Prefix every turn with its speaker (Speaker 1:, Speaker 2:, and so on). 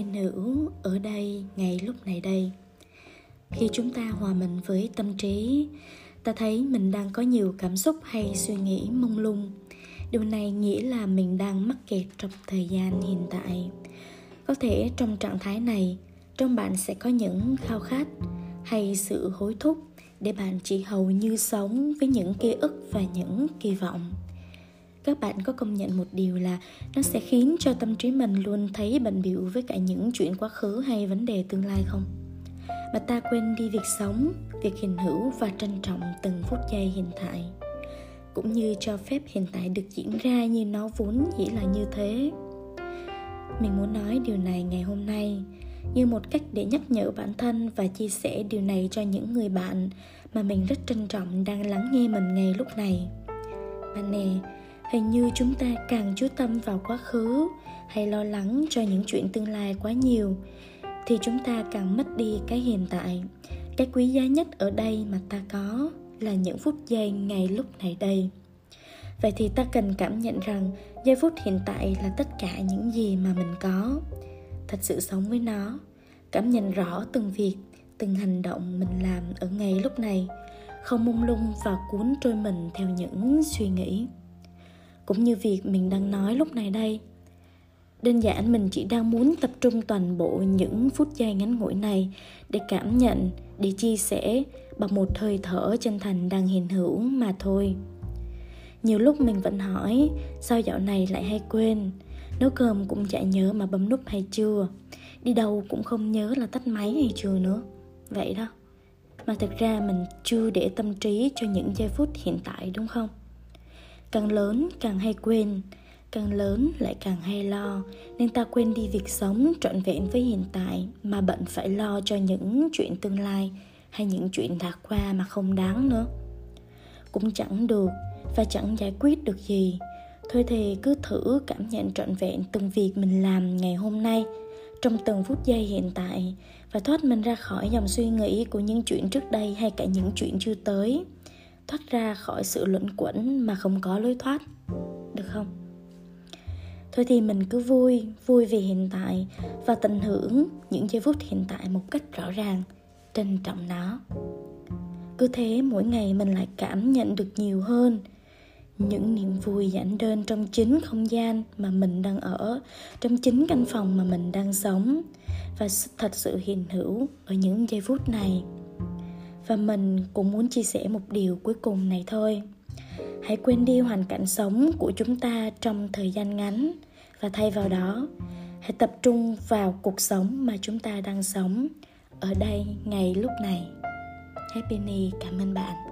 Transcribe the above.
Speaker 1: thiên nữ ở đây ngay lúc này đây. Khi chúng ta hòa mình với tâm trí, ta thấy mình đang có nhiều cảm xúc hay suy nghĩ mông lung. Điều này nghĩa là mình đang mắc kẹt trong thời gian hiện tại. Có thể trong trạng thái này, trong bạn sẽ có những khao khát hay sự hối thúc để bạn chỉ hầu như sống với những ký ức và những kỳ vọng các bạn có công nhận một điều là nó sẽ khiến cho tâm trí mình luôn thấy bận bịu với cả những chuyện quá khứ hay vấn đề tương lai không? Mà ta quên đi việc sống, việc hiện hữu và trân trọng từng phút giây hiện tại, cũng như cho phép hiện tại được diễn ra như nó vốn dĩ là như thế. Mình muốn nói điều này ngày hôm nay như một cách để nhắc nhở bản thân và chia sẻ điều này cho những người bạn mà mình rất trân trọng đang lắng nghe mình ngay lúc này. Bạn nè hình như chúng ta càng chú tâm vào quá khứ, hay lo lắng cho những chuyện tương lai quá nhiều, thì chúng ta càng mất đi cái hiện tại. Cái quý giá nhất ở đây mà ta có là những phút giây ngay lúc này đây. Vậy thì ta cần cảm nhận rằng giây phút hiện tại là tất cả những gì mà mình có. Thật sự sống với nó, cảm nhận rõ từng việc, từng hành động mình làm ở ngay lúc này, không mông lung và cuốn trôi mình theo những suy nghĩ cũng như việc mình đang nói lúc này đây. Đơn giản mình chỉ đang muốn tập trung toàn bộ những phút giây ngắn ngủi này để cảm nhận, để chia sẻ bằng một hơi thở chân thành đang hiện hữu mà thôi. Nhiều lúc mình vẫn hỏi, sao dạo này lại hay quên? Nấu cơm cũng chả nhớ mà bấm nút hay chưa? Đi đâu cũng không nhớ là tắt máy hay chưa nữa. Vậy đó. Mà thực ra mình chưa để tâm trí cho những giây phút hiện tại, đúng không? Càng lớn, càng hay quên. Càng lớn, lại càng hay lo. Nên ta quên đi việc sống trọn vẹn với hiện tại, mà bận phải lo cho những chuyện tương lai, hay những chuyện đã qua mà không đáng nữa. Cũng chẳng được, và chẳng giải quyết được gì. Thôi thì cứ thử cảm nhận trọn vẹn từng việc mình làm ngày hôm nay, trong từng phút giây hiện tại, và thoát mình ra khỏi dòng suy nghĩ của những chuyện trước đây hay cả những chuyện chưa tới thoát ra khỏi sự luẩn quẩn mà không có lối thoát, được không? Thôi thì mình cứ vui vui vì hiện tại và tận hưởng những giây phút hiện tại một cách rõ ràng, trân trọng nó. Cứ thế mỗi ngày mình lại cảm nhận được nhiều hơn những niềm vui giản đơn trong chính không gian mà mình đang ở, trong chính căn phòng mà mình đang sống. Và thật sự hiện hữu ở những giây phút này và mình cũng muốn chia sẻ một điều cuối cùng này thôi. Hãy quên đi hoàn cảnh sống của chúng ta trong thời gian ngắn. Và thay vào đó, hãy tập trung vào cuộc sống mà chúng ta đang sống ở đây ngày lúc này. Happy new cảm ơn bạn.